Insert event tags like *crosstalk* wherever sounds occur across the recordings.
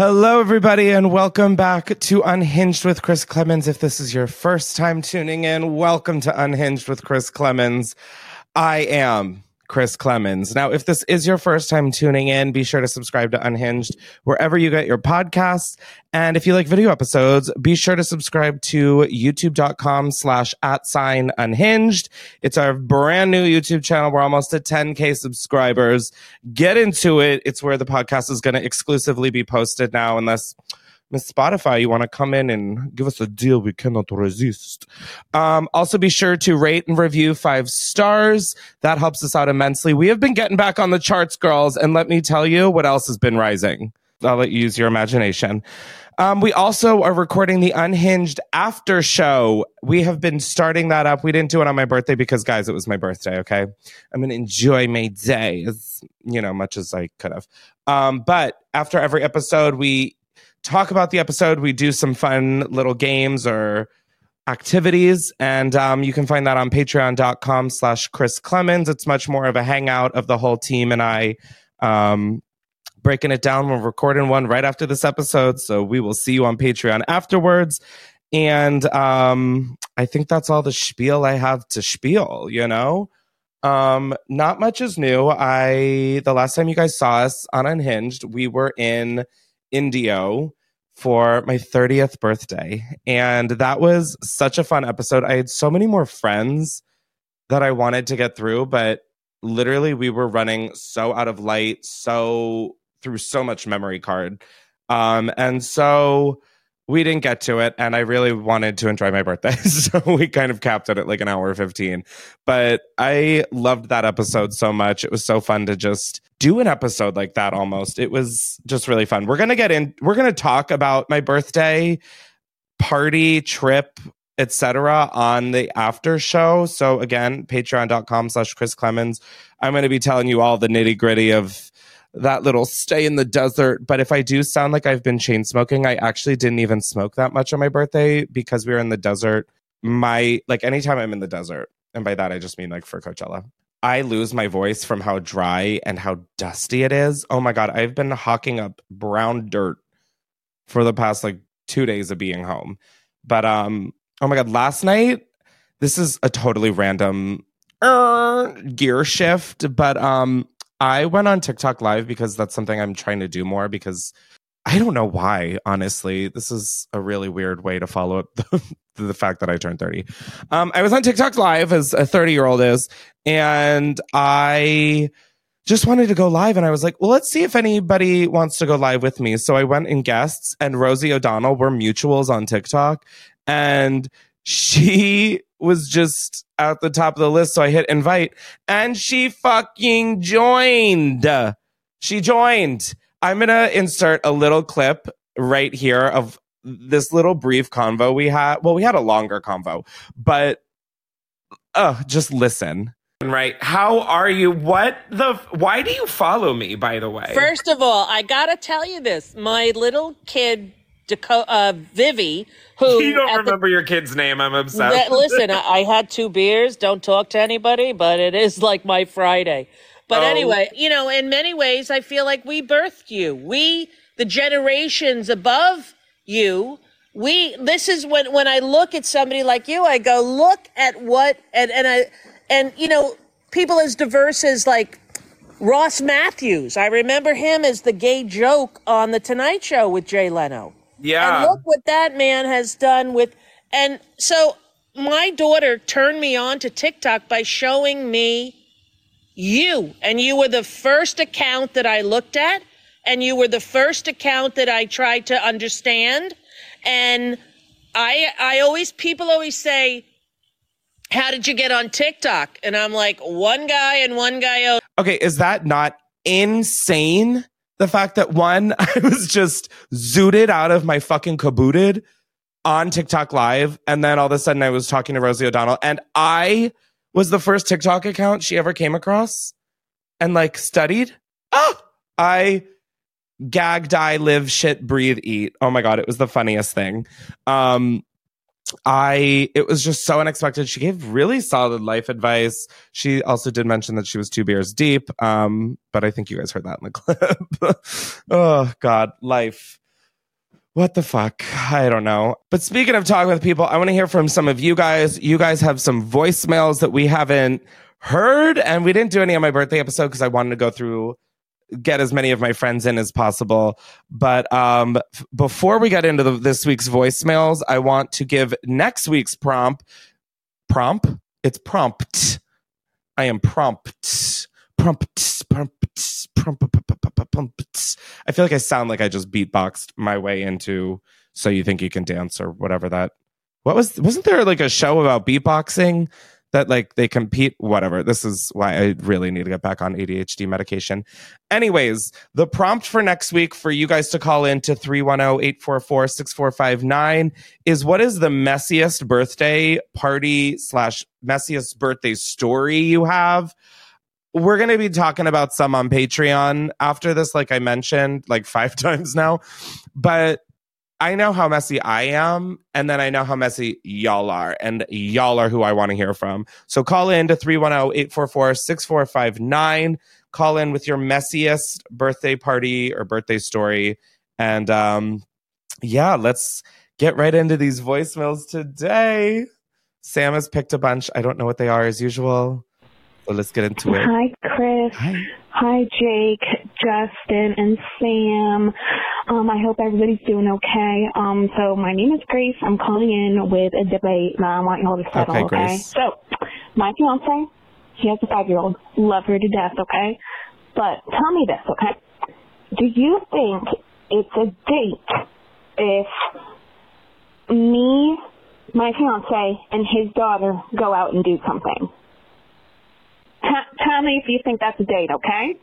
Hello, everybody, and welcome back to Unhinged with Chris Klemens. If this is your first time tuning in, welcome to Unhinged with Chris Klemens. I am Chris Klemens. Now, if this is your first time tuning in, be sure to subscribe to Unhinged wherever you get your podcasts. And if you like video episodes, be sure to subscribe to youtube.com slash at sign unhinged. It's our brand new YouTube channel. We're almost at 10K subscribers. Get into it. It's where the podcast is going to exclusively be posted now, unless Miss Spotify, you want to come in and give us a deal we cannot resist. Um, also, be sure to rate and review five stars. That helps us out immensely. We have been getting back on the charts, girls, and let me tell you what else has been rising. I'll let you use your imagination. Um, we also are recording the Unhinged after show. We have been starting that up. We didn't do it on my birthday because, guys, it was my birthday. Okay, I'm gonna enjoy my day as you know much as I could have. Um, but after every episode, we talk about the episode. We do some fun little games or activities and um, you can find that on patreon.com slash chris klemens. It's much more of a hangout of the whole team and i um, breaking it down. We're recording one right after this episode so we will see you on patreon afterwards. And um, i think that's all the spiel i have to spiel you know? Um, not much is new. I the last time you guys saw us on unhinged we were in Indio for my 30th birthday. And that was such a fun episode. I had so many more friends that I wanted to get through, but literally we were running so out of light, so through so much memory card. Um, and so we didn't get to it and i really wanted to enjoy my birthday *laughs* so we kind of capped it at like an hour 15 but i loved that episode so much. It was so fun to just do an episode like that almost. It was just really fun. We're gonna get in we're gonna talk about my birthday party trip etc on the after show. So again patreon.com slash chris klemens. I'm going to be telling you all the nitty gritty of that little stay in the desert. But if I do sound like I've been chain smoking, I actually didn't even smoke that much on my birthday because we were in the desert. My, like, anytime I'm in the desert, and by that I just mean like for Coachella, I lose my voice from how dry and how dusty it is. Oh my God, I've been hawking up brown dirt for the past like two days of being home. But, um, oh my God, last night, this is a totally random uh, gear shift, but um, I went on TikTok live because that's something I'm trying to do more because I don't know why, honestly. This is a really weird way to follow up *laughs* the, the fact that I turned 30. Um, I was on TikTok live as a 30 year old is, and I just wanted to go live. And I was like, well, let's see if anybody wants to go live with me. So I went in guests, and Rosie O'Donnell were mutuals on TikTok. And she was just at the top of the list. So I hit invite and she fucking joined. She joined. I'm going to insert a little clip right here of this little brief convo we had. Well, we had a longer convo, but uh, just listen. Right. How are you? What the? Why do you follow me, by the way? First of all, I got to tell you this. My little kid Uh, Vivi, who *laughs* you don't remember the, your kid's name. I'm obsessed. Listen, I, I, had two beers. Don't talk to anybody, but it is like my Friday. But oh. anyway, you know, in many ways, I feel like we birthed you. We, the generations above you, we. This is when when I look at somebody like you, I go, look at what, and and I, and you know, people as diverse as like Ross Mathews. I remember him as the gay joke on the Tonight Show with Jay Leno. Yeah. And look what that man has done with. And so my daughter turned me on to TikTok by showing me you. And you were the first account that I looked at. And you were the first account that I tried to understand. And I, I always, people always say, how did you get on TikTok? And I'm like, one guy and one guy. Okay, is that not insane? The fact that one, *laughs* I was just zooted out of my fucking kabooted on TikTok live. And then all of a sudden I was talking to Rosie O'Donnell and I was the first TikTok account she ever came across and like studied. Oh, I gag, die, live, shit, breathe, eat. Oh my God. It was the funniest thing. Um, I it was just so unexpected. She gave really solid life advice. She also did mention that she was two beers deep. Um, but I think you guys heard that in the *laughs* clip. oh God, life. What the fuck? I don't know. But speaking of talking with people, I want to hear from some of you guys. You guys have some voicemails that we haven't heard, and we didn't do any on my birthday episode because I wanted to go through get as many of my friends in as possible. But um, f- before we get into the, this week's voicemails, I want to give next week's prompt. Prompt? It's prompt. I am prompt. Prompt. Prompt. Prompt. Prompt. I feel like I sound like I just beatboxed my way into "So You Think You Can Dance" or whatever that. What was? Wasn't there like a show about beatboxing? That like they compete whatever. This is why i really need to get back on adhd medication. Anyways the prompt for next week for you guys to call in to 310-844-6459 is what is the messiest birthday party slash messiest birthday story you have? We're going to be talking about some on patreon after this like i mentioned like five *laughs* times now. But I know how messy I am, and then I know how messy y'all are, and y'all are who I want to hear from. So call in to 310 844 6459. Call in with your messiest birthday party or birthday story. And um, yeah, let's get right into these voicemails today. Sam has picked a bunch. I don't know what they are as usual. So let's get into it. Hi, Chris. Hi. Hi, Jake, Justin, and Sam. Um, I hope everybody's doing okay. Um, so my name is Grace. I'm calling in with a debate that I want you all to settle, Okay, okay? So, my fiance, he has a five-year-old. Love her to death, okay? But tell me this, okay? Do you think it's a date if me, my fiance, and his daughter go out and do something? T- tell me if you think that's a date, okay?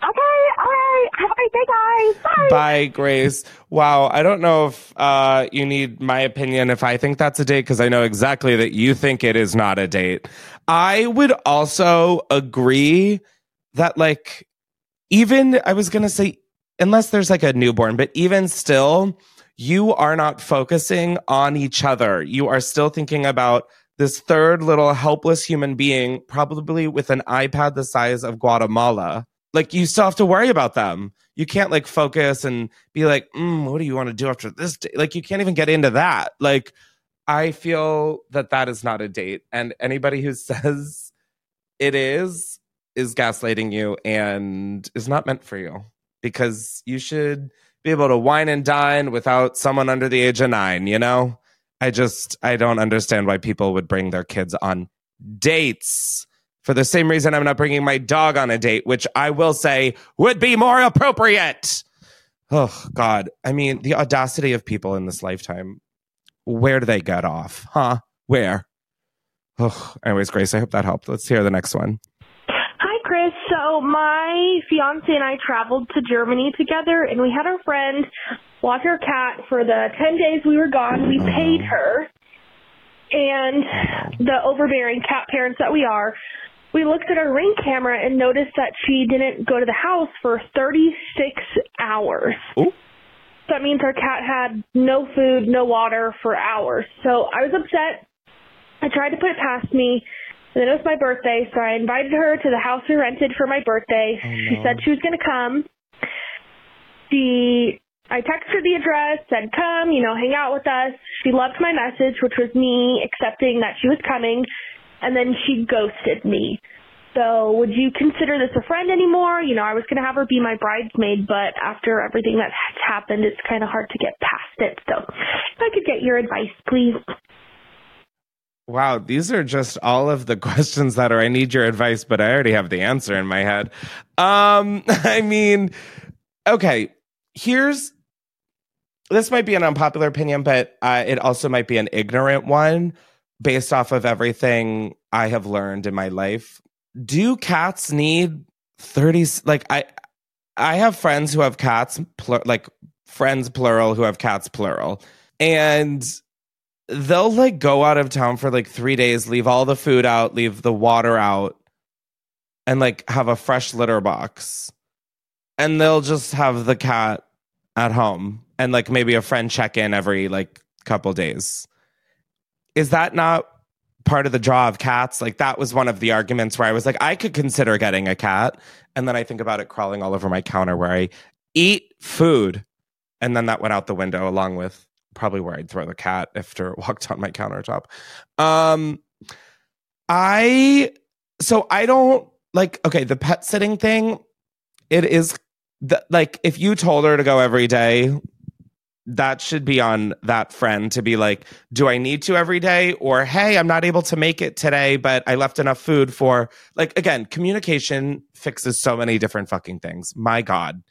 Okay, all right. Have a great day, guys. Bye. Bye, Grace. Wow, I don't know if uh, you need my opinion if I think that's a date because I know exactly that you think it is not a date. I would also agree that, like, even I was gonna say, unless there's like a newborn, but even still, you are not focusing on each other. You are still thinking about this third little helpless human being, probably with an iPad the size of Guatemala. Like you still have to worry about them. You can't like focus and be like, mm, what do you want to do after this day? Like you can't even get into that. Like I feel that that is not a date. And anybody who *laughs* says it is, is gaslighting you and is not meant for you because you should be able to wine and dine without someone under the age of nine, you know? I just, I don't understand why people would bring their kids on dates for the same reason I'm not bringing my dog on a date, which I will say would be more appropriate. Oh, God. I mean, the audacity of people in this lifetime. Where do they get off? Huh? Where? Oh, anyways, Grace, I hope that helped. Let's hear the next one. Hi, Chris. So my fiance and I traveled to Germany together, and we had our friend watch our cat for the 10 days we were gone. We paid mm. her, and the overbearing cat parents that we are, we looked at our ring camera and noticed that she didn't go to the house for 36 hours. Ooh. That means our cat had no food, no water for hours. So I was upset. I tried to put it past me. And then it was my birthday, so I invited her to the house we rented for my birthday. Oh, she no. said she was going to come. She, I texted her the address, said come, you know, hang out with us. She loved my message, which was me accepting that she was coming, and then she ghosted me. So would you consider this a friend anymore? You know, I was going to have her be my bridesmaid, but after everything that's happened, it's kind of hard to get past it. So if I could get your advice, please. Wow, these are just all of the *laughs* questions that are I need your advice, but I already have the answer in my head. Um, *laughs* I mean, okay, here's this might be an unpopular opinion, but uh, it also might be an ignorant one. Based off of everything I have learned in my life, do cats need 30 like I I have friends who have cats like friends plural who have cats plural. And they'll like go out of town for like 3 days, leave all the food out, leave the water out and like have a fresh litter box. And they'll just have the cat at home and like maybe a friend check in every like couple days. Is that not part of the draw of cats? Like that was one of the arguments where I was like, I could consider getting a cat. And then I think about it crawling all over my counter where I eat food. And then that went out the window along with probably where I'd throw the cat after it *laughs* walked on my countertop. Um I so I don't like okay, the pet sitting thing, it is the, like if you told her to go every day, that should be on that friend to be like, do I need to every day? Or, hey, I'm not able to make it today, but I left enough food for, like, again, communication fixes so many different fucking things. My God.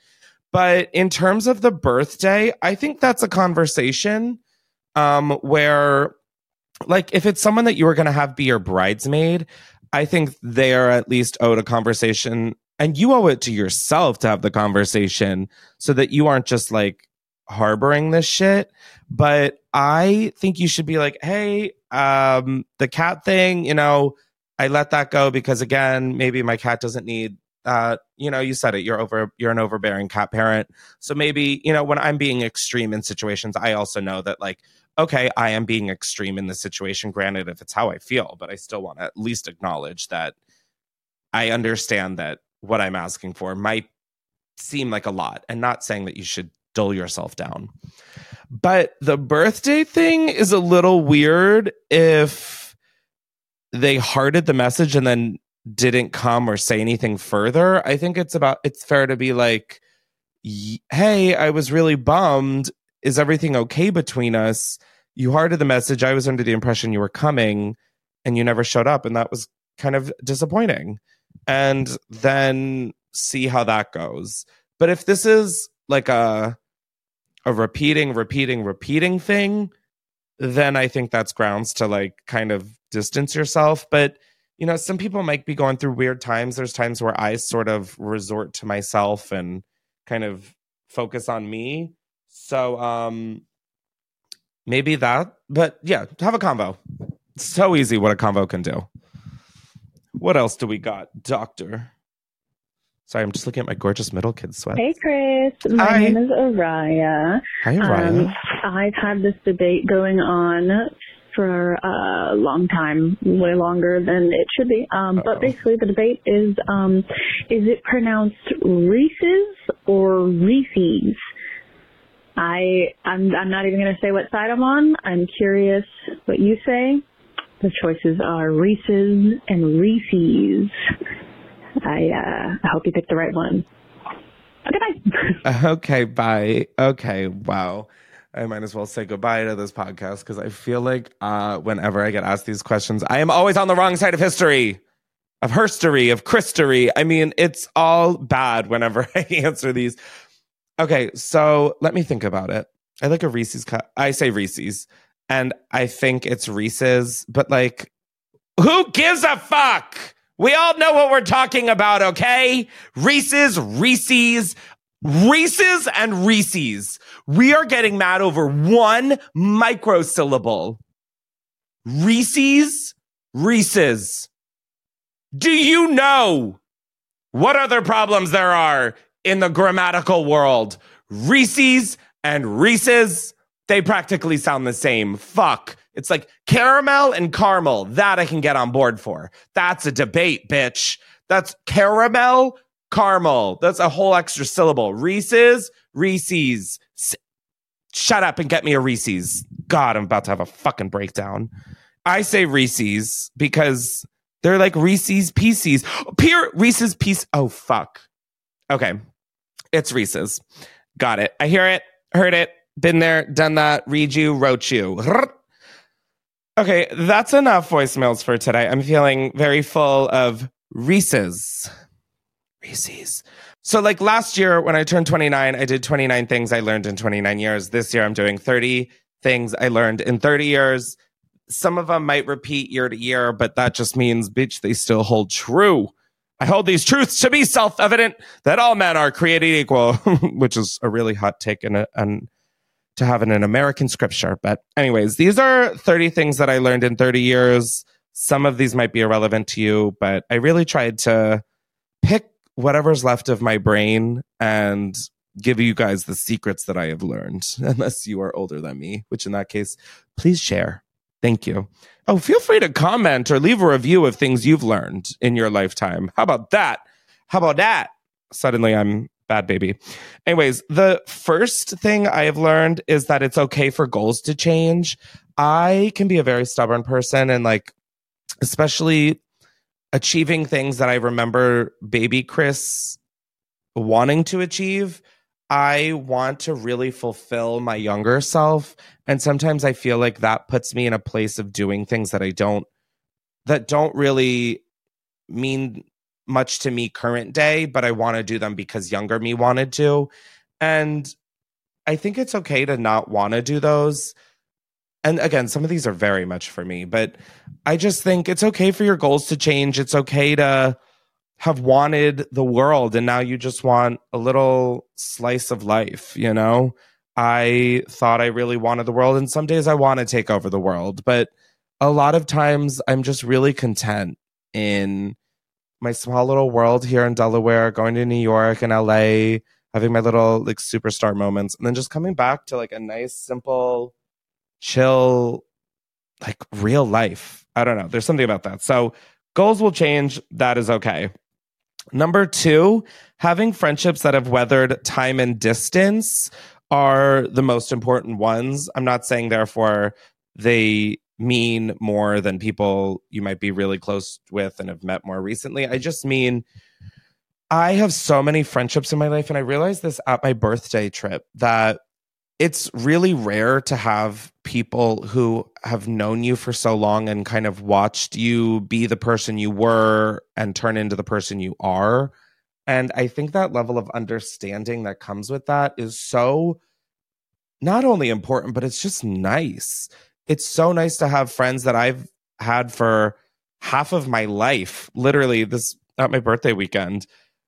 But in terms of the birthday, I think that's a conversation um, where, like, if it's someone that you were going to have be your bridesmaid, I think they are at least owed a conversation and you owe it to yourself to have the conversation so that you aren't just like harboring this shit but i think you should be like hey um the cat thing you know i let that go because again maybe my cat doesn't need uh you know you said it you're over you're an overbearing cat parent. So maybe you know when i'm being extreme in situations i also know that like okay i am being extreme in this situation granted if it's how i feel but i still want to at least acknowledge that i understand that what i'm asking for might seem like a lot and not saying that you should dull yourself down. But the birthday thing is a little weird if they hearted the message and then didn't come or say anything further. I think it's about it's fair to be like, "Hey, I was really bummed. Is everything okay between us? You hearted the message. I was under the impression you were coming and you never showed up and that was kind of disappointing." And then see how that goes. But if this is like a a repeating, repeating, repeating thing, then I think that's grounds to like kind of distance yourself. But you know, some people might be going through weird times. There's times where I sort of resort to myself and kind of focus on me. So um maybe that, but yeah, have a convo. so easy what a convo can do. What else do we got, Doctor? Sorry, I'm just looking at my gorgeous middle kid sweat. Hey, Chris. My Hi. name is Araya. Hi, Ryan. Um, I've had this debate going on for a long time, way longer than it should be. Um, but basically, the debate is: um, is it pronounced Reese's or Reese's? I I'm I'm not even going to say what side I'm on. I'm curious what you say. The choices are Reese's and Reese's. I uh, I hope you picked the right one. Okay, bye. *laughs* okay, bye. Okay, wow. I might as well say goodbye to this podcast because I feel like uh, whenever I get asked these questions, I am always on the wrong side of history, of herstory, of Christery. I mean, it's all bad whenever *laughs* I answer these. Okay, so let me think about it. I like a Reese's cut. I say Reese's, and I think it's Reese's, but like, who gives a fuck? We all know what we're talking about, okay? Reese's, Reese's, Reese's, and Reese's. We are getting mad over one microsyllable. Reese's, Reese's. Do you know what other problems there are in the grammatical world? Reese's and Reese's, they practically sound the same. Fuck. It's like caramel and caramel. That I can get on board for. That's a debate, bitch. That's caramel, caramel. That's a whole extra syllable. Reese's, Reese's. S- Shut up and get me a Reese's. God, I'm about to have a fucking breakdown. I say Reese's because they're like Reese's Pieces. Pure Reese's Piece. Oh, fuck. Okay. It's Reese's. Got it. I hear it, heard it, been there, done that, read you, wrote you. Okay, that's enough voicemails for today. I'm feeling very full of Reese's. Reese's. So, like last year when I turned 29, I did 29 things I learned in 29 years. This year I'm doing 30 things I learned in 30 years. some of them might repeat year to year, but that just means, bitch, they still hold true. I hold these truths to be self evident that all men are created equal, *laughs* which is a really hot take and, and to have in an American scripture. But, anyways, these are 30 things that I learned in 30 years. Some of these might be irrelevant to you, but I really tried to pick whatever's left of my brain and give you guys the secrets that I have learned, *laughs* unless you are older than me, which in that case, please share. Thank you. Oh, feel free to comment or leave a review of things you've learned in your lifetime. How about that? How about that? Suddenly I'm bad baby. Anyways, the first thing I have learned is that it's okay for goals to change. I can be a very stubborn person and like especially achieving things that I remember baby Chris wanting to achieve I want to really fulfill my younger self. And sometimes I feel like that puts me in a place of doing things that I don't, that don't really mean much to me current day, but I want to do them because younger me wanted to. And I think it's okay to not want to do those. And again, some of these are very much for me, but I just think it's okay for your goals to change. It's okay to, have wanted the world and now you just want a little slice of life, you know? I thought I really wanted the world and some days I want to take over the world, but a lot of times I'm just really content in my small little world here in Delaware, going to New York and LA, having my little like superstar moments and then just coming back to like a nice simple chill like real life. I don't know. There's something about that. So goals will change. That is okay. Number two, having friendships that have weathered time and distance are the most important ones. I'm not saying, therefore, they mean more than people you might be really close with and have met more recently. I just mean, I have so many friendships in my life, and I realized this at my birthday trip that it's really rare to have people who have known you for so long and kind of watched you be the person you were and turn into the person you are. And I think that level of understanding that comes with that is so not only important, but it's just nice. It's so nice to have friends that I've had for half of my life, literally, this at my birthday weekend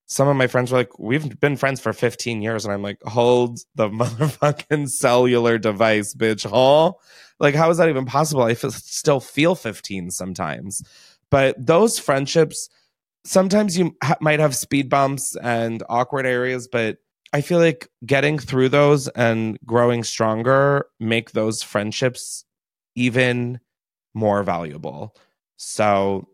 some of my friends were like, "We've been friends for 15 years," and I'm like, "Hold the *laughs* motherfucking cellular device, bitch!" Huh? Like, how is that even possible? I still feel 15 sometimes, but those friendships, sometimes you ha- might have speed bumps and awkward areas, but I feel like getting through those and growing stronger make those friendships even more valuable. So,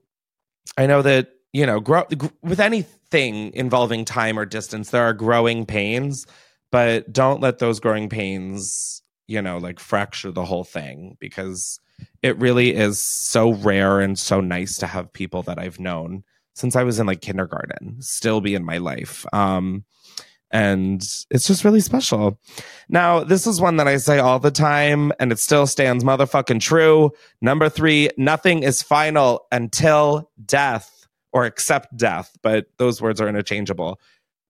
I know that you know, grow with anything involving time or distance, there are growing pains, but don't let those growing pains, you know, like fracture the whole thing because it really is so rare and so nice to have people that I've known since I was in like kindergarten still be in my life. Um, and it's just really special. Now, this is one that I say all the time, and it still stands motherfucking true. Number three, nothing is final until death or accept death, but those words are interchangeable.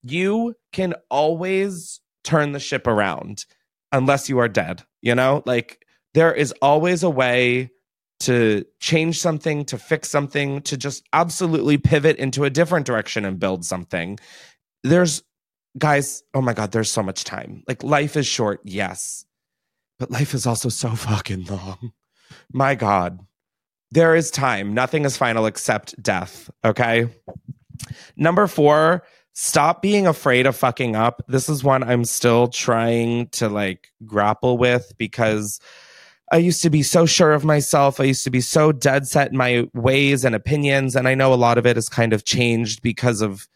You can always turn the ship around unless you are dead, you know? Like there is always a way to change something, to fix something, to just absolutely pivot into a different direction and build something. There's guys, oh my god, there's so much time. Like life is short, yes. But life is also so fucking long. My god there is time. Nothing is final except death. Okay. Number four, stop being afraid of fucking up. This is one I'm still trying to like grapple with because I used to be so sure of myself. I used to be so dead set in my ways and opinions. And I know a lot of it has kind of changed because of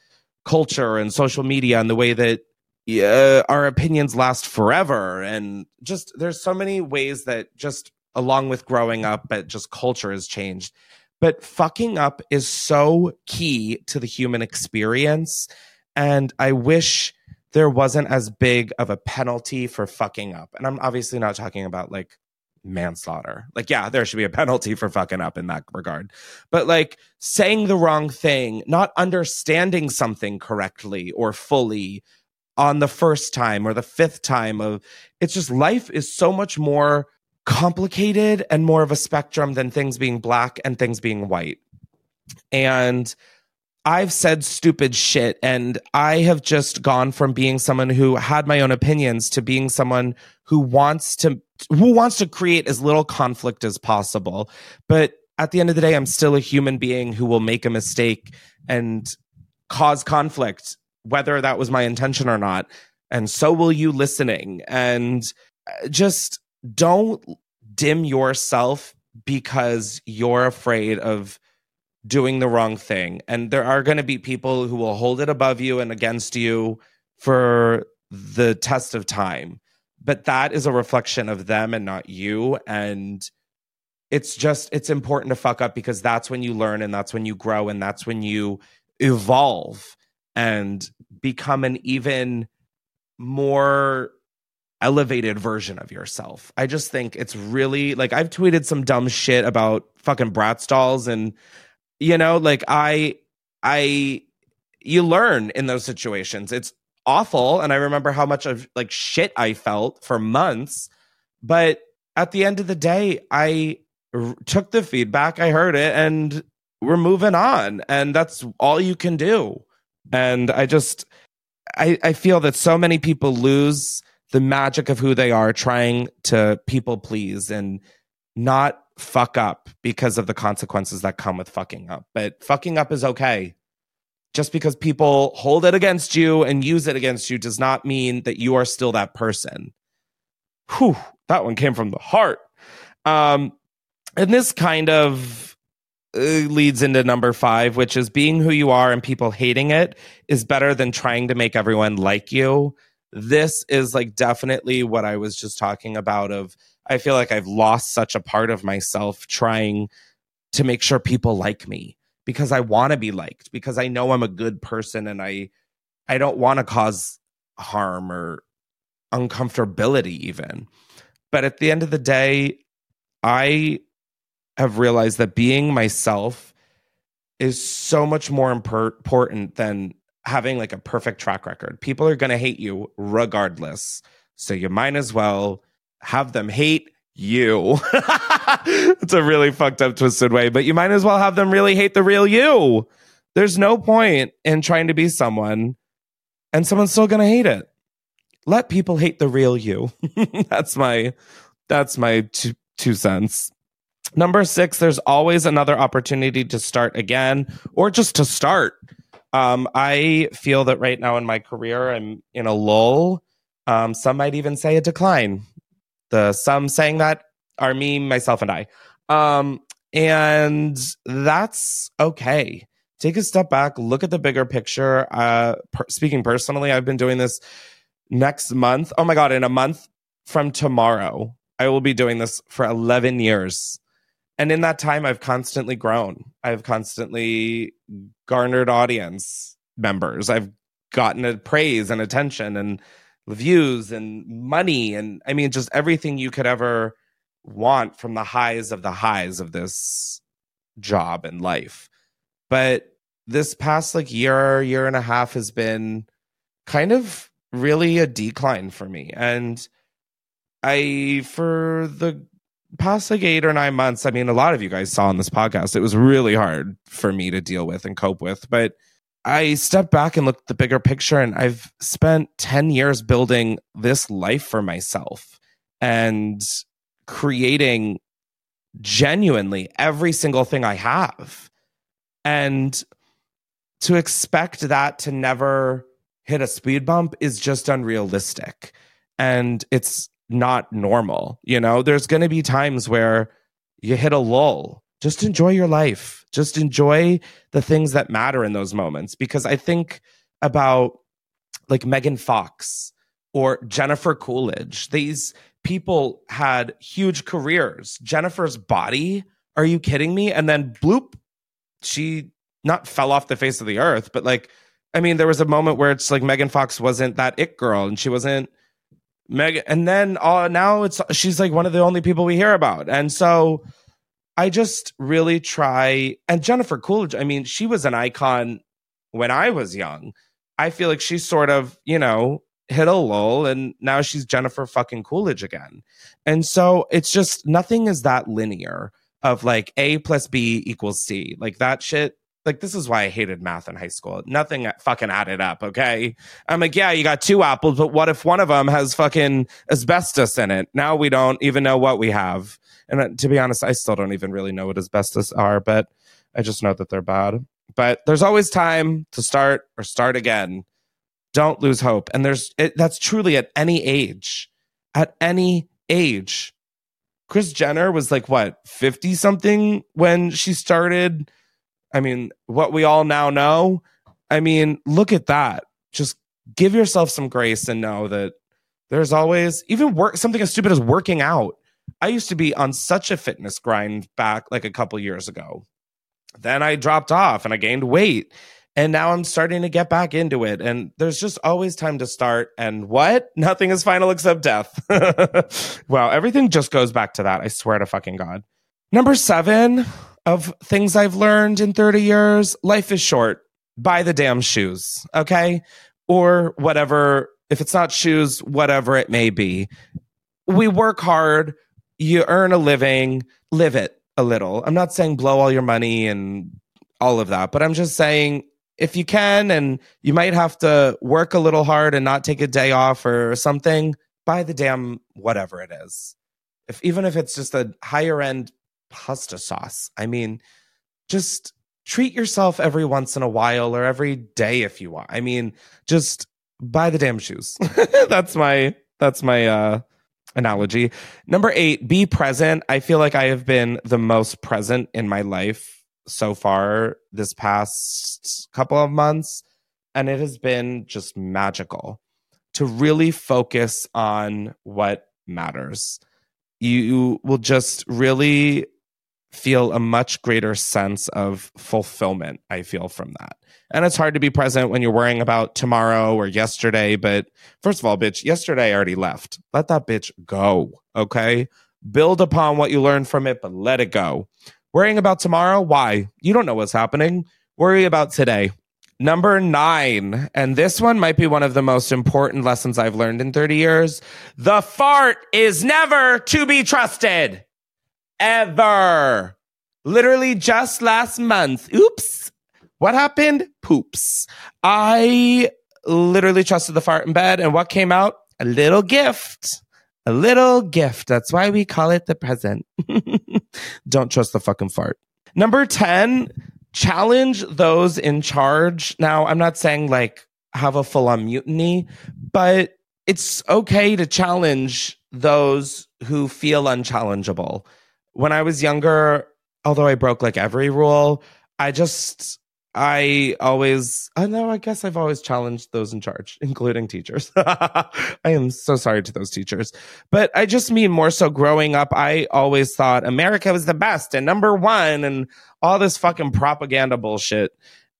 culture and social media and the way that uh, our opinions last forever. And just there's so many ways that just along with growing up, but just culture has changed. But fucking up is so key to the human experience. And I wish there wasn't as big of a penalty for fucking up. And I'm obviously not talking about like manslaughter. Like, yeah, there should be a penalty for fucking up in that regard. But like saying the wrong thing, not understanding something correctly or fully on the first time or the fifth time of it's just life is so much more complicated and more of a spectrum than things being black and things being white. And I've said stupid shit and I have just gone from being someone who had my own opinions to being someone who wants to who wants to create as little conflict as possible. But at the end of the day I'm still a human being who will make a mistake and cause conflict whether that was my intention or not. And so will you listening and uh, just don't dim yourself because you're afraid of doing the wrong thing. And there are going to be people who will hold it above you and against you for the test of time. But that is a reflection of them and not you. And it's just, it's important to fuck up because that's when you learn and that's when you grow and that's when you evolve and become an even more elevated version of yourself. I just think it's really like I've tweeted some dumb shit about fucking Bratz dolls and you know like i i you learn in those situations. It's awful and i remember how much of like shit i felt for months but at the end of the day I r- took the feedback i heard it and we're moving on and that's all you can do. And i just i i feel that so many people lose the magic of who they are trying to people please and not fuck up because of the consequences that come with fucking up. But fucking up is okay. Just because people hold it against you and use it against you does not mean that you are still that person. Whew, that one came from the heart. Um, and this kind of uh, leads into number five, which is being who you are and people hating it is better than trying to make everyone like you. This is like definitely what I was just talking about of I feel like I've lost such a part of myself trying to make sure people like me because I want to be liked because I know I'm a good person and I I don't want to cause harm or uncomfortability even. But at the end of the day, I have realized that being myself is so much more important than having like a perfect track record. People are going to hate you regardless. So you might as well have them hate you. *laughs* it's a really fucked up, twisted way, but you might as well have them really hate the real you. There's no point in trying to be someone and someone's still going to hate it. Let people hate the real you. *laughs* that's my that's my two, two cents. Number 6, there's always another opportunity to start again or just to start. Um, I feel that right now in my career, I'm in a lull. Um, some might even say a decline. The some saying that are me, myself, and I. Um, and that's okay. Take a step back, look at the bigger picture. Uh, per- speaking personally, I've been doing this next month. Oh my God, in a month from tomorrow, I will be doing this for 11 years. And in that time, I've constantly grown. I've constantly garnered audience members. I've gotten praise and attention and views and money and I mean just everything you could ever want from the highs of the highs of this job and life. But this past like year, year and a half has been kind of really a decline for me. And I for the past like eight or nine months, I mean a lot of you guys saw on this podcast, it was really hard for me to deal with and cope with. But I stepped back and looked at the bigger picture, and I've spent 10 years building this life for myself and creating genuinely every single thing I have. And to expect that to never hit a speed bump is just unrealistic. And it's not normal. You know, there's going to be times where you hit a lull. Just enjoy your life just enjoy the things that matter in those moments because I think about like Megan Fox or Jennifer Coolidge. These people had huge careers. Jennifer's body, are you kidding me? And then bloop, she not fell off the face of the earth, but like, I mean, there was a moment where it's like Megan Fox wasn't that it girl and she wasn't Megan. And then uh, now it's she's like one of the only people we hear about. And so I just really try. And Jennifer Coolidge, I mean, she was an icon when I was young. I feel like she's sort of, you know, hit a lull and now she's Jennifer fucking Coolidge again. And so it's just nothing is that linear of like A plus B equals C. Like that shit. Like this is why I hated math in high school. Nothing fucking added up. Okay. I'm like, yeah, you got two apples, but what if one of them has fucking asbestos in it? Now we don't even know what we have. And uh, to be honest, I still don't even really know what asbestos are, but I just know that they're bad. But there's always time to start or start again. Don't lose hope. And there's it, that's truly at any age. At any age. Chris Jenner was like what, 50 something when she started I mean, what we all now know. I mean, look at that. Just give yourself some grace and know that there's always even work something as stupid as working out. I used to be on such a fitness grind back like a couple years ago. Then I dropped off and I gained weight. And now I'm starting to get back into it. And there's just always time to start. And what? *laughs* Nothing is final except death. *laughs* wow. Everything just goes back to that. I swear to fucking God. Number seven of things I've learned in 30 years life is short. Buy the damn shoes. Okay. Or whatever. If it's not shoes, whatever it may be. We work hard. You earn a living. Live it a little. I'm not saying blow all your money and all of that, but I'm just saying if you can and you might have to work a little hard and not take a day off or something, buy the damn whatever it is. If even if it's just a higher end pasta sauce. I mean, just treat yourself every once in a while or every day if you want. I mean, just buy the damn shoes. *laughs* that's my that's my uh analogy. Number 8, be present. I feel like I have been the most present in my life so far this past couple of months and it has been just magical to really focus on what matters. You will just really feel a much greater sense of fulfillment, I feel from that. And it's hard to be present when you're worrying about tomorrow or yesterday. But first of all, bitch, yesterday I already left. Let that bitch go. Okay. Build upon what you learned from it, but let it go. Worrying about tomorrow? Why? You don't know what's happening. Worry about today. Number nine, and this one might be one of the most important lessons I've learned in 30 years. The fart is never to be trusted ever. Literally just last month. Oops. What happened? Poops. I literally trusted the fart in bed, and what came out? A little gift. A little gift. That's why we call it the present. *laughs* Don't trust the fucking fart. Number 10, challenge those in charge. Now, I'm not saying like have a full on mutiny, but it's okay to challenge those who feel unchallengeable when I was younger, although I broke like every rule, I just I always I know I guess I've always challenged those in charge, *laughs* including teachers. *laughs* I am so sorry to those teachers. But I just mean more so growing up, I always thought America was the best and number one and all this fucking propaganda bullshit.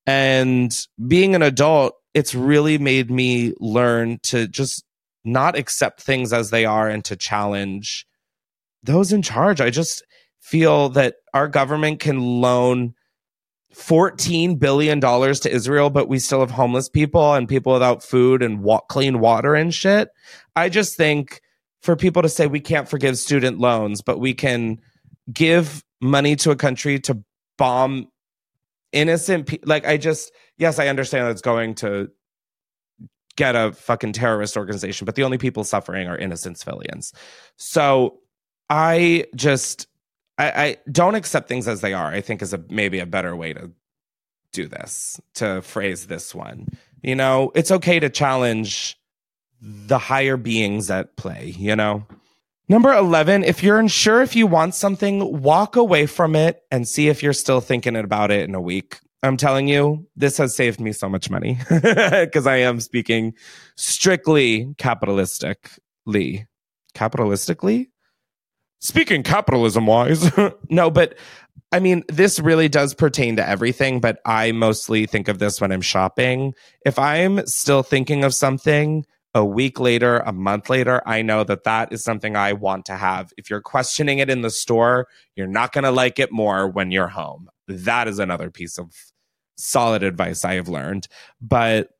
And being an adult, it's really made me learn to just not accept things as they are and to challenge those in charge. I just feel that our government can loan $14 billion to Israel, but we still have homeless people and people without food and wa- clean water and shit. I just think for people to say we can't forgive student loans, but we can give money to a country to bomb innocent people. Like, I just, yes, I understand that it's going to get a fucking terrorist organization, but the only people suffering are innocent civilians. So I just, I, I don't accept things as they are. I think is a maybe a better way to do this to phrase this one. You know, it's okay to challenge the higher beings at play. You know. Number 11, if you're unsure if you want something, walk away from it and see if you're still thinking about it in a week. I'm telling you, this has saved me so much money *laughs* because I am speaking strictly capitalistically. Capitalistically? Speaking capitalism wise, *laughs* no, but I mean, this really does pertain to everything, but I mostly think of this when I'm shopping. If I'm still thinking of something a week later, a month later, I know that that is something I want to have. If you're questioning it in the store, you're not going to like it more when you're home. That is another piece of solid advice I have learned. But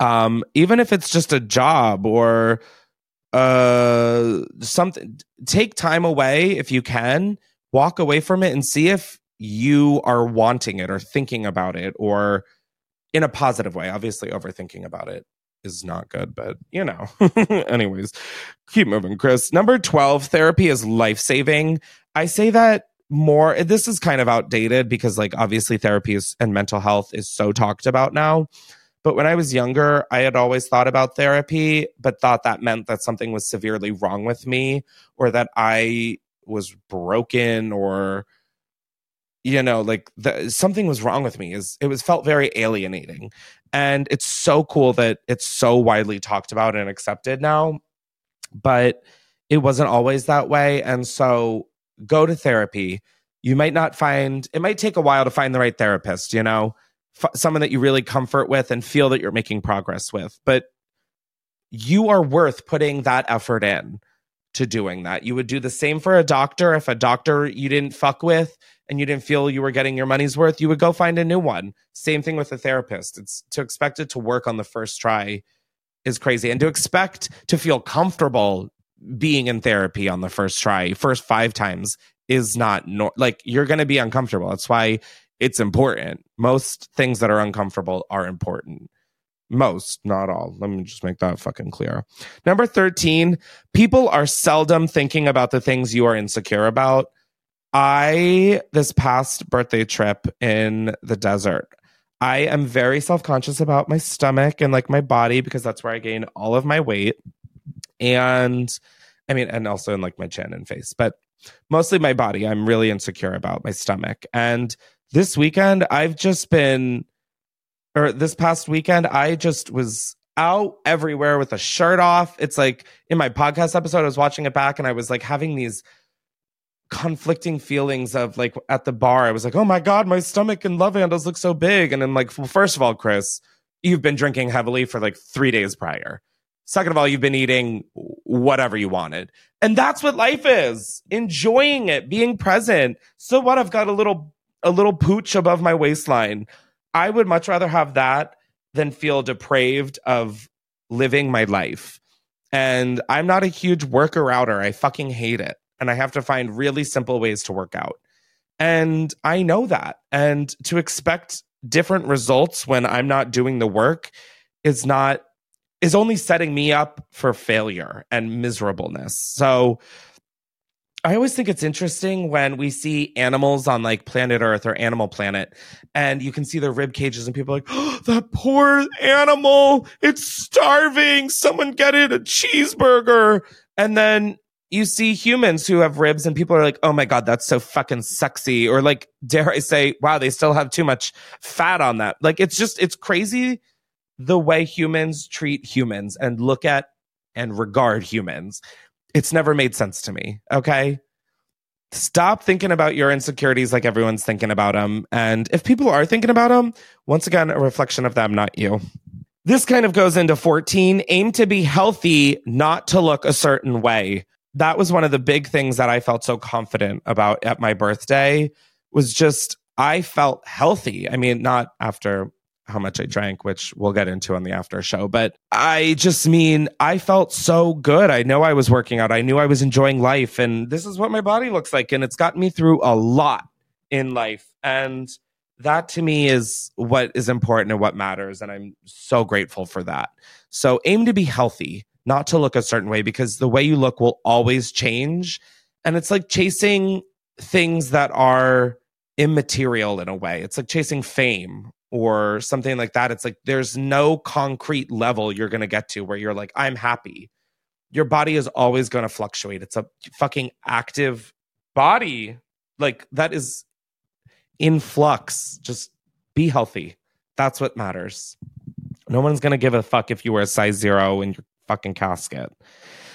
um, even if it's just a job or uh something take time away if you can walk away from it and see if you are wanting it or thinking about it or in a positive way. Obviously overthinking about it is not good but you know *laughs* anyways keep moving chris. Number 12 therapy is life-saving. I say that more this is kind of outdated because like obviously therapy is, and mental health is so talked about now but when I was younger, I had always thought about therapy, but thought that meant that something was severely wrong with me or that I was broken or you know like the, something was wrong with me is it was felt very alienating. And it's so cool that it's so widely talked about and accepted now but it wasn't always that way. And so go to therapy. You might not find it might take a while to find the right therapist you know f- someone that you really comfort with and feel that you're making progress with. But you are worth putting that effort in to doing that. You would do the same for a doctor. If a doctor you didn't fuck with and you didn't feel you were getting your money's worth, you would go find a new one. Same thing with a therapist. It's to expect it to work on the first try is crazy. And to expect to feel comfortable being in therapy on the first try, first five times is not nor- like you're going to be uncomfortable. That's why it's important. Most things that are uncomfortable are important. Most, not all. Let me just make that fucking clear. Number 13, people are seldom thinking about the things you are insecure about. I, this past birthday trip in the desert, I am very self conscious about my stomach and like my body because that's where I gain all of my weight. And I mean, and also in like my chin and face, but mostly my body. I'm really insecure about my stomach. And this weekend I've just been or this past weekend I just was out everywhere with a shirt off. It's like in my podcast episode I was watching it back and I was like having these conflicting feelings of like at the bar I was like, "Oh my god, my stomach and love handles look so big." And I'm like, "Well, first of all, Chris, you've been drinking heavily for like 3 days prior. Second of all, you've been eating whatever you wanted. And that's what life is. Enjoying it, being present. So what? I've got a little a little pooch above my waistline. I would much rather have that than feel depraved of living my life. And I'm not a huge worker outer. I fucking hate it. And I have to find really simple ways to work out. And I know that. And to expect different results when I'm not doing the work is not is only setting me up for failure and miserableness. So I always think it's interesting when we see animals on like planet Earth or Animal Planet, and you can see their rib cages, and people are like, oh, "That poor animal, it's starving. Someone get it a cheeseburger." And then you see humans who have ribs, and people are like, "Oh my god, that's so fucking sexy," or like, dare I say, "Wow, they still have too much fat on that." Like, it's just it's crazy the way humans treat humans and look at and regard humans it's never made sense to me. Okay. Stop thinking about your insecurities like everyone's thinking about them. And if people are thinking about them, once again, a reflection of them, not you. This kind of goes into 14 aim to be healthy, not to look a certain way. That was one of the big things that I felt so confident about at my birthday was just I felt healthy. I mean, not after how much I drank, which we'll get into on the after show. But I just mean, I felt so good. I know I was working out. I knew I was enjoying life. And this is what my body looks like. And it's gotten me through a lot in life. And that to me is what is important and what matters. And I'm so grateful for that. So aim to be healthy, not to look a certain way, because the way you look will always change. And it's like chasing things that are immaterial in a way. It's like chasing fame or something like that. It's like there's no concrete level you're going to get to where you're like, I'm happy. Your body is always going to fluctuate. It's a fucking active body. Like that is in flux. Just be healthy. That's what matters. No one's going to give a fuck if you wear a size zero in your fucking casket.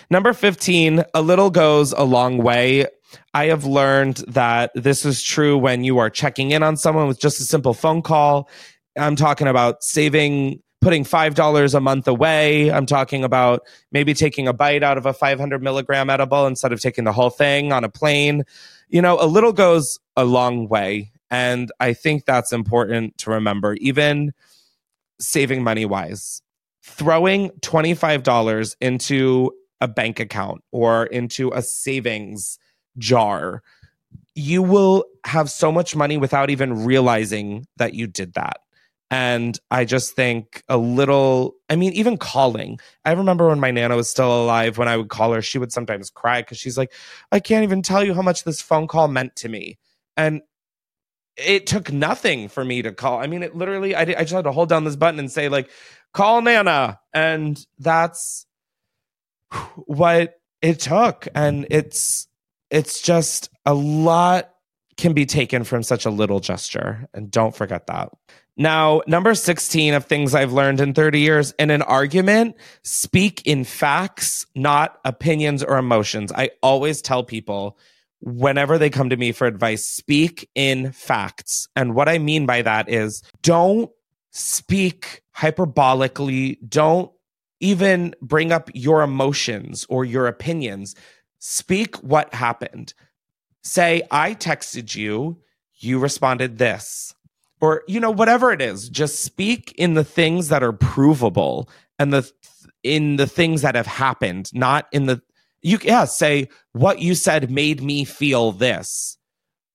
Number 15, a little goes a long way. I have learned that this is true when you are checking in on someone with just a simple phone call. I'm talking about saving, putting $5 a month away. I'm talking about maybe taking a bite out of a 500 milligram edible instead of taking the whole thing on a plane. You know, a little goes a long way. And I think that's important to remember, even saving money wise. throwing $25 into a bank account or into a savings jar, you will have so much money without even realizing that you did that. And I just think a little, I mean, even calling. I remember when my Nana was still alive, when I would call her, she would sometimes cry because she's like, I can't even tell you how much this phone call meant to me. And it took nothing for me to call. I mean, it literally, I, I just had to hold down this button and say, like, call Nana. And that's what it took. And it's, it's just a lot can be taken from such a little gesture. And don't forget that. Now, number 16 of things I've learned in 30 years in an argument, speak in facts, not opinions or emotions. I always tell people whenever they come to me for advice, speak in facts. And what I mean by that is don't speak hyperbolically, don't even bring up your emotions or your opinions. Speak what happened. Say, I texted you, you responded this. Or you know whatever it is just speak in the things that are provable and the in the things that have happened not in the you yeah say what you said made me feel this.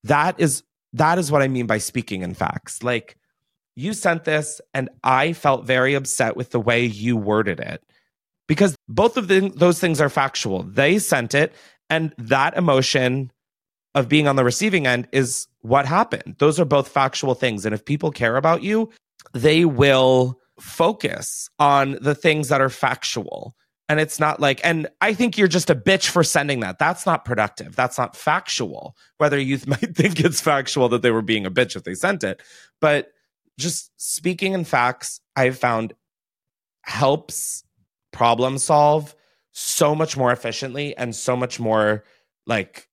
That is that is what i mean by speaking in facts. Like you sent this and i felt very upset with the way you worded it because both of the, those things are factual they sent it and that emotion of being on the receiving end is what happened. Those are both factual things. And if people care about you, they will focus on the things that are factual. And it's not like, and I think you're just a bitch for sending that. That's not productive. That's not factual. Whether you *laughs* might think it's factual that they were being a bitch if they sent it. But just speaking in facts, I've found helps problem solve so much more efficiently and so much more like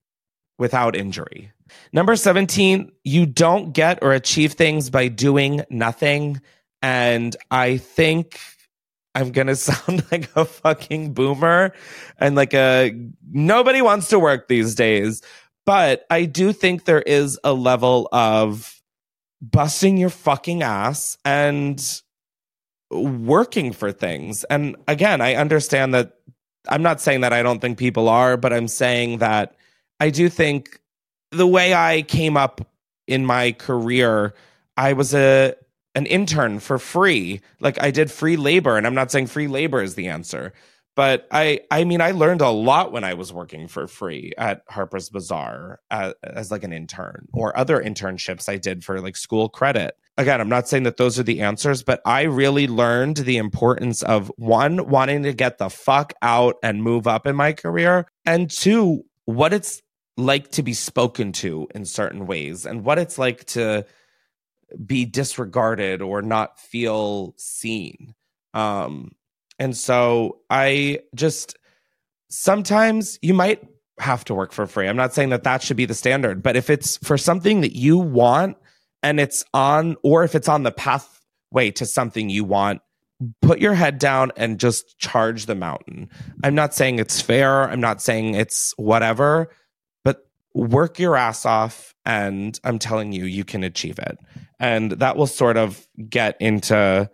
without injury. Number 17, you don't get or achieve things by doing nothing. And I think I'm going *laughs* to sound like a fucking boomer and like a nobody wants to work these days. But I do think there is a level of busting your fucking ass and working for things. And again, I understand that I'm not saying that I don't think people are, but I'm saying that I do think the way I came up in my career, I was a an intern for free. Like I did free labor, and I'm not saying free labor is the answer, but I I mean I learned a lot when I was working for free at Harper's Bazaar as, as like an intern or other internships I did for like school credit. Again, I'm not saying that those are the answers, but I really learned the importance of one wanting to get the fuck out and move up in my career and two what it's like to be spoken to in certain ways and what it's like to be disregarded or not feel seen. Um, and so I just sometimes you might have to work for free. I'm not saying that that should be the standard, but if it's for something that you want and it's on, or if it's on the pathway to something you want, put your head down and just charge the mountain. I'm not saying it's fair. I'm not saying it's whatever, but work your ass off and i'm telling you you can achieve it and that will sort of get into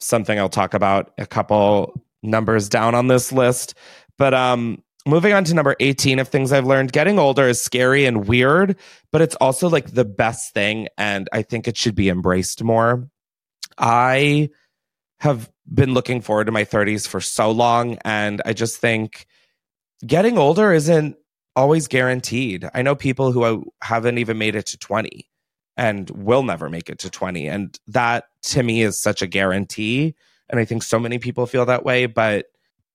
something i'll talk about a couple numbers down on this list but um moving on to number 18 of things i've learned getting older is scary and weird but it's also like the best thing and i think it should be embraced more i have been looking forward to my 30s for so long and i just think getting older isn't always guaranteed. I know people who haven't even made it to 20 and will never make it to 20. And that to me is such a guarantee. And I think so many people feel that way. But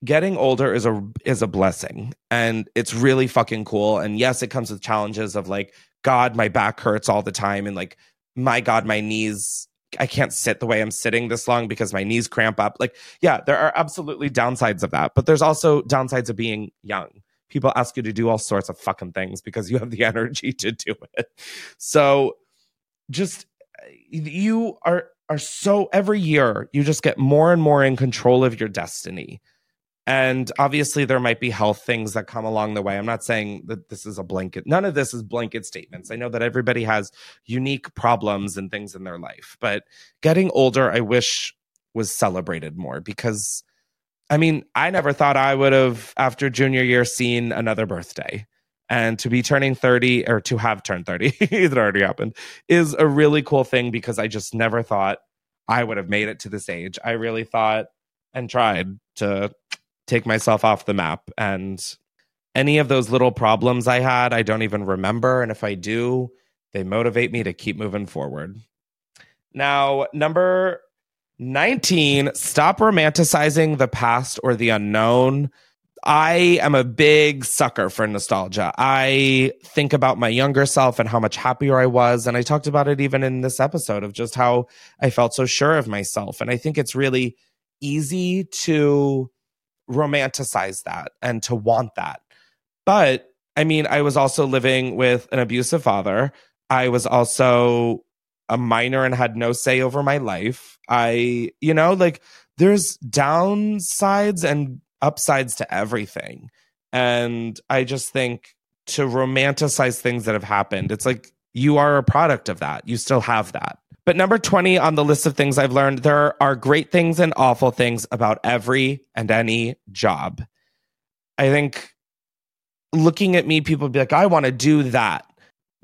getting older is a is a blessing. And it's really fucking cool. And yes, it comes with challenges of like, God, my back hurts all the time. And like, my God, my knees I can't sit the way I'm sitting this long because my knees cramp up. Like, yeah, there are absolutely downsides of that, but there's also downsides of being young people ask you to do all sorts of fucking things because you have the *laughs* energy to do it. So just you are are so every year you just get more and more in control of your destiny. And obviously there might be health things that come along the way. I'm not saying that this is a blanket. None of this is blanket statements. I know that everybody has unique problems and things in their life, but getting older, I wish was celebrated more because I mean, I never thought I would have, after junior year, seen another birthday. And to be turning 30 or to have turned 30, *laughs* it already happened, is a really cool thing because I just never thought I would have made it to this age. I really thought and tried to take myself off the map. And any of those little problems I had, I don't even remember. And if I do, they motivate me to keep moving forward. Now, number 19, stop romanticizing the past or the unknown. I am a big sucker for nostalgia. I think about my younger self and how much happier I was. And I talked about it even in this episode of just how I felt so sure of myself. And I think it's really easy to romanticize that and to want that. But I mean, I was also living with an abusive father. I was also a minor and had no say over my life. I, you know, like there's downsides and upsides to everything. And I just think to romanticize things that have happened, it's like you are a product of that. You still have that. But number 20 on the list of things I've learned, there are great things and awful things about every and any job. I think looking at me, people be like, I want to do that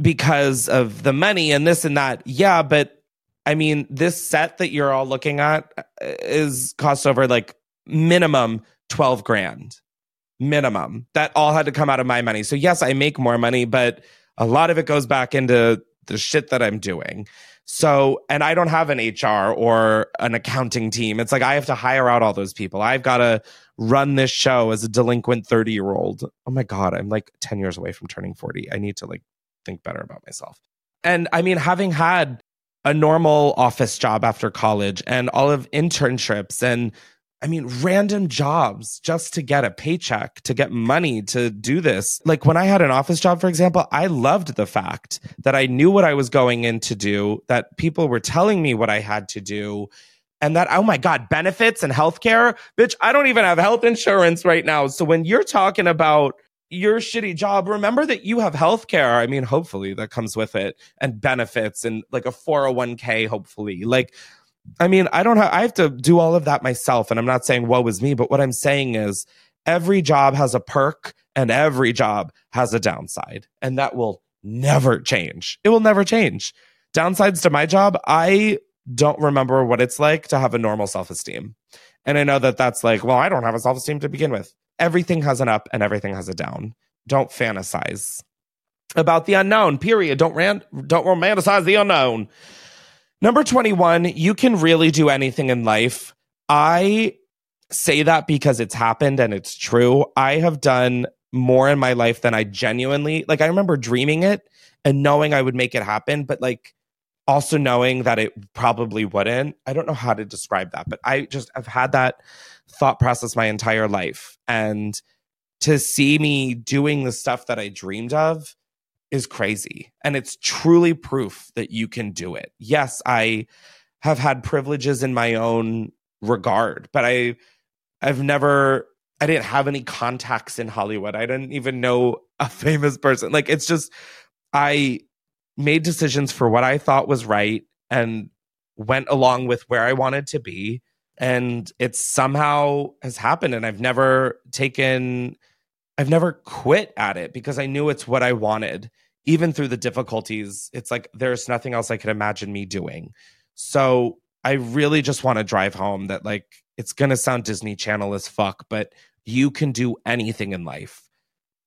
because of the money and this and that. Yeah, but I mean, this set that you're all looking at uh, is cost over like minimum 12 grand minimum. That all had to come out of my money. So, yes, I make more money, but a lot of it goes back into the shit that I'm doing. So, and I don't have an HR or an accounting team. It's like I have to hire out all those people. I've got to run this show as a delinquent 30 year old. Oh my God, I'm like 10 years away from turning 40. I need to like think better about myself. And I mean, having had a normal office job after college and all of internships and I mean, random jobs just to get a paycheck, to get money to do this. Like when I had an office job, for example, I loved the fact that I knew what I was going in to do, that people were telling me what I had to do, and that, oh my God, benefits and healthcare. Bitch, I don't even have health insurance right now. So when you're talking about your shitty job, remember that you have healthcare. I mean, hopefully that comes with it and benefits and like a 401k, hopefully. Like, I mean, I don't have, I have to do all of that myself. And I'm not saying woe is me, but what I'm saying is every job has a perk and every job has a downside. And that will never change. It will never change. Downsides to my job, I don't remember what it's like to have a normal self esteem. And I know that that's like, well, I don't have a self esteem to begin with. Everything has an up and everything has a down. Don't fantasize about the unknown, period. Don't, ran- don't romanticize the unknown. Number 21, you can really do anything in life. I say that because it's happened and it's true. I have done more in my life than I genuinely like. I remember dreaming it and knowing I would make it happen, but like also knowing that it probably wouldn't. I don't know how to describe that, but I just have had that thought process my entire life. And to see me doing the stuff that I dreamed of is crazy. And it's truly proof that you can do it. Yes, I have had privileges in my own regard, but I I've never I didn't have any contacts in Hollywood. I didn't even know a *laughs* famous person. Like it's just I made decisions for what I thought was right and went along with where I wanted to be and it somehow has happened and I've never taken I've never quit at it because I knew it's what I wanted. Even through the difficulties, it's like there's nothing else I could imagine me doing. So I really just want to drive home that, like, it's going to sound Disney Channel as fuck, but you can do anything in life.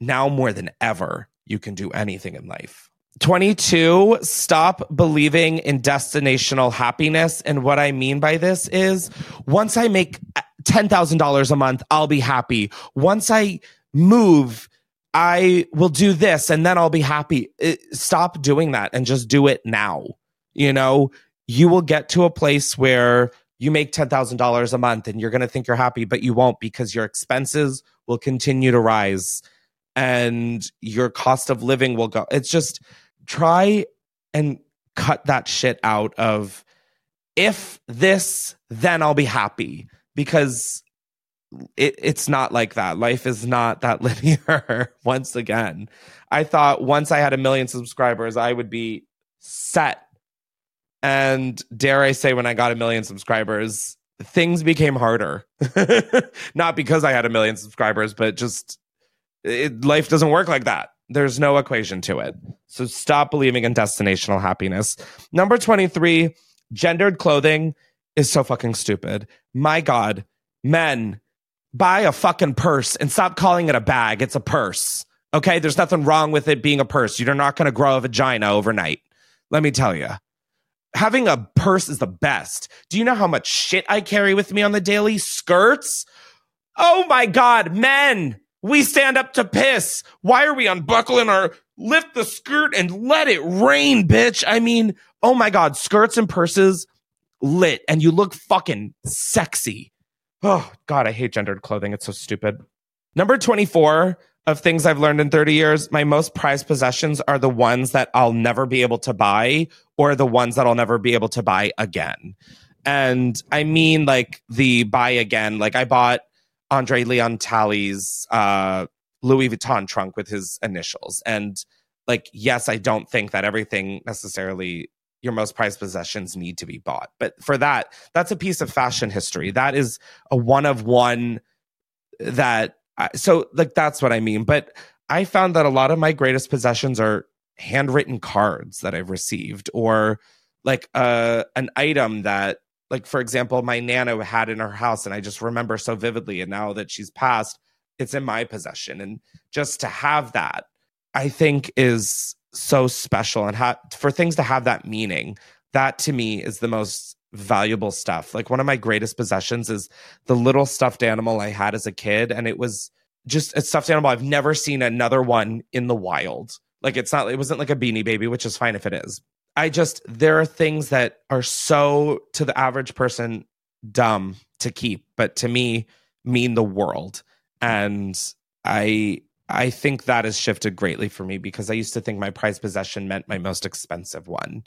Now more than ever, you can do anything in life. 22, stop believing in destinational happiness. And what I mean by this is once I make uh, $10,000 a month, I'll be happy. Once I move I will do this and then I'll be happy. It, stop doing that and just do it now. You know, you will get to a place where you make $10,000 a month and you're going to think you're happy, but you won't because your expenses will continue to rise and your cost of living will go. It's just try and cut that shit out of if this, then I'll be happy because it, it's not like that. Life is not that *laughs* linear. once again, I thought once I had a million subscribers, I would be set. And dare I say, when I got a million subscribers, things became harder. *laughs* Not because I had a million subscribers, but just it, life doesn't work like that. There's no equation to it. So stop believing in destinational happiness. Number 23, gendered clothing is so fucking stupid. My God, men, buy a fucking purse and stop calling it a bag. It's a purse. Okay. There's nothing wrong with it being a purse. You're not going to grow a vagina overnight. Let me tell you. Having a purse is the best. Do you know how much shit I carry with me on the daily? Skirts? Oh my God, men, we stand up to piss. Why are we unbuckling our lift the skirt and let it rain, bitch? I mean, oh my God, skirts and purses lit and you look fucking sexy. Oh God, I hate gendered clothing. It's so stupid. Number 24 of things I've learned in 30 years, my most prized possessions are the ones that I'll never be able to buy or the ones that I'll never be able to buy again. And I mean like the buy again. Like I bought Andre Leon Talley's uh, Louis Vuitton trunk with his initials. And like, yes, I don't think that everything necessarily your most prized possessions need to be bought. But for that, that's a piece of fashion history. That is a one of one that so like that's what I mean. But I found that a lot of my greatest possessions are handwritten cards that I've received or like uh, an item that like for example my nana had in her house and I just remember so vividly and now that she's passed it's in my possession and just to have that I think is so special and for things to have that meaning that to me is the most valuable stuff. Like one of my greatest possessions is the little stuffed animal i had as a kid and it was just a stuffed animal. I've never seen another one in the wild. Like it's not it wasn't like a beanie baby which is fine if it is. I just there are things that are so to the average person dumb to keep but to me mean the world. And i I think that has shifted greatly for me because I used to think my prized possession meant my most expensive one.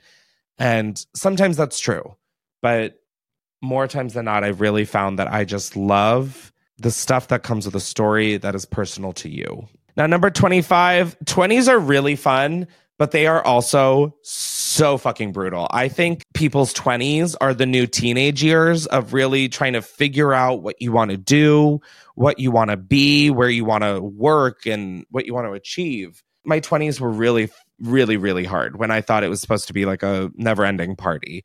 And sometimes that's true. But more times than not, I've really found that I just love the stuff that comes with a story that is personal to you. Now, number 25, 20s are really fun, but they are also so fucking brutal. I think people's 20s are the new teenage years of really trying to figure out what you want to do, what you want to be, where you want to work, and what you want to achieve. My 20s were really, really, really hard when I thought it was supposed to be like a never ending party.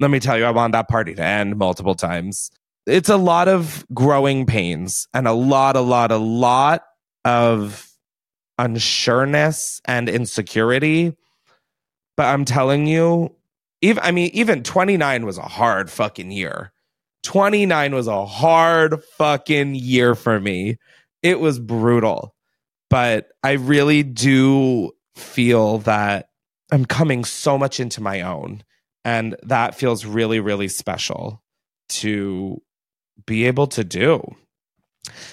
Let me tell you, I want that party to end multiple times. It's a lot of growing pains and a lot, a lot, a lot of unsureness and insecurity. But I'm telling you, even I mean, even 29 was a hard fucking year. 29 was a hard fucking year for me. It was brutal. But I really do feel that I'm coming so much into my own. And that feels really, really special to be able to do.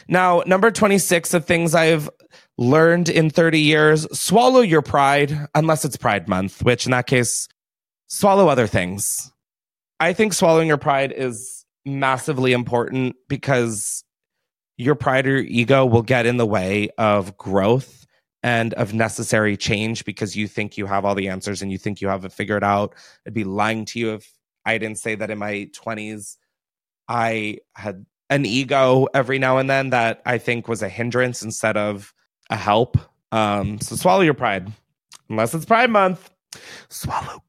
Now, number 26 of things I've learned in 30 years swallow your pride, unless it's Pride Month, which in that case, swallow other things. I think swallowing your pride is massively important because your pride or ego will get in the way of growth and of necessary change because you think you have all the answers and you think you have it figured out. I'd be lying to you if I didn't say that in my 20s I had an ego every now and then that I think was a hindrance instead of a help. Um, so swallow your pride, unless it's Pride Month. Swallow.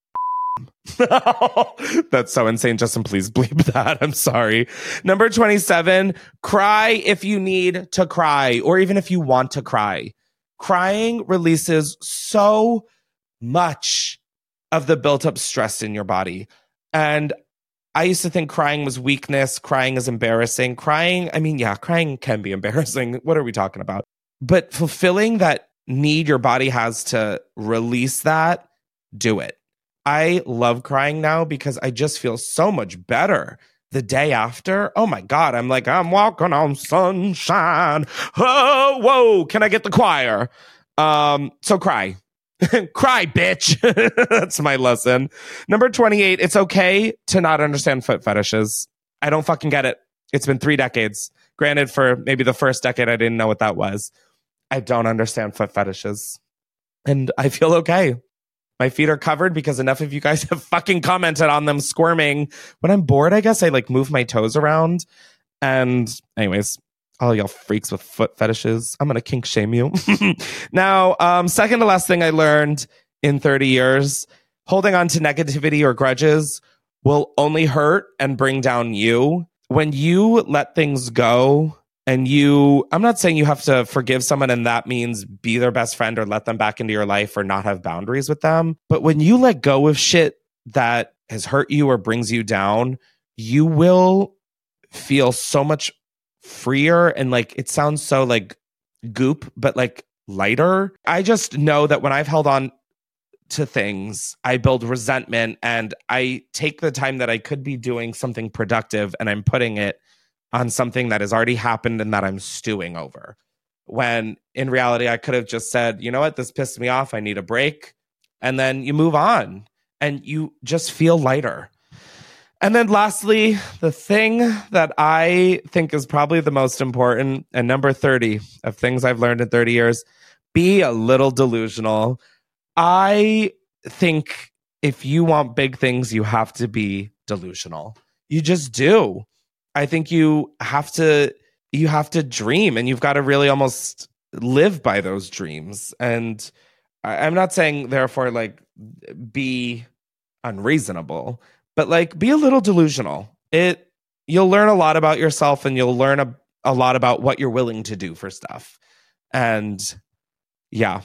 *laughs* That's so insane. Justin, please bleep *laughs* that. I'm sorry. Number 27, cry if you need to cry, or even if you want to cry. Crying releases so much of the built up stress in your body. And I used to think crying was weakness, crying is embarrassing. Crying, I mean, yeah, crying can be embarrassing. *laughs* What are we talking about? but fulfilling that need your body has to release that, do it. I love crying now because I just feel so much better the day after. Oh my God, I'm like, I'm walking on sunshine. Oh, whoa, can I get the choir? Um, so cry. *laughs* cry, bitch. *laughs* That's my lesson. Number 28, it's okay to not understand foot fetishes. I don't fucking get it. It's been three decades. Granted, for maybe the first decade, I didn't know what that was. I don't understand foot fetishes. And I feel okay. My feet are covered because enough of you guys *laughs* have fucking commented on them squirming. When I'm bored, I guess I like move my toes around. And, anyways, all y'all freaks with foot fetishes, I'm gonna kink shame you. *laughs* now, um, second to last thing I learned in 30 years holding on to negativity or grudges will only hurt and bring down you. When you let things go, and you i'm not saying you have to forgive someone and that means be their best friend or let them back into your life or not have boundaries with them but when you let go of shit that has hurt you or brings you down you will feel so much freer and like it sounds so like goop but like lighter i just know that when i've held on to things i build resentment and i take the time that i could be doing something productive and i'm putting it on something that has already happened and that I'm stewing over. When in reality, I could have just said, you know what, this pissed me off. I need a break. And then you move on and you just feel lighter. And then lastly, the thing that I think is probably the most important and number 30 of things I've learned in 30 years be a little delusional. I think if you want big things, you have to be delusional. You just do. I think you have to you have to dream and you've got to really almost live by those dreams. And I'm not saying therefore like be unreasonable, but like be a little delusional. It you'll learn a lot about yourself and you'll learn a, a lot about what you're willing to do for stuff. And yeah.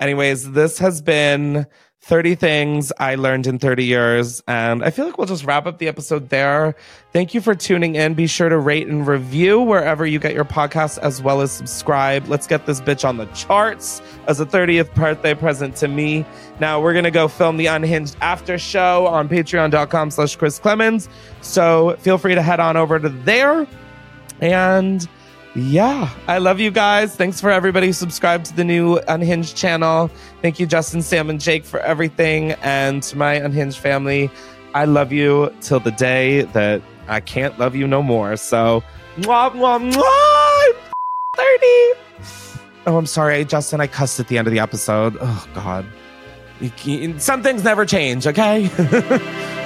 Anyways, this has been 30 things I learned in 30 years. And I feel like we'll just wrap up the episode there. Thank you for tuning in. Be sure to rate and review wherever you get your podcasts, as well as subscribe. Let's get this bitch on the charts as a 30th birthday present to me. Now we're going to go film the Unhinged after show on patreon.com slash Chris Klemens. So feel free to head on over to there. And yeah, I love you guys. Thanks for everybody who subscribed to the new Unhinged channel. Thank you, Justin, Sam, and Jake, for everything. And to my Unhinged family, I love you till the day that I can't love you no more. So, mwah, mwah, mwah, *laughs* 30. Oh, I'm sorry, Justin. I cussed at the end of the episode. Oh, God. Some things never change, okay? *laughs*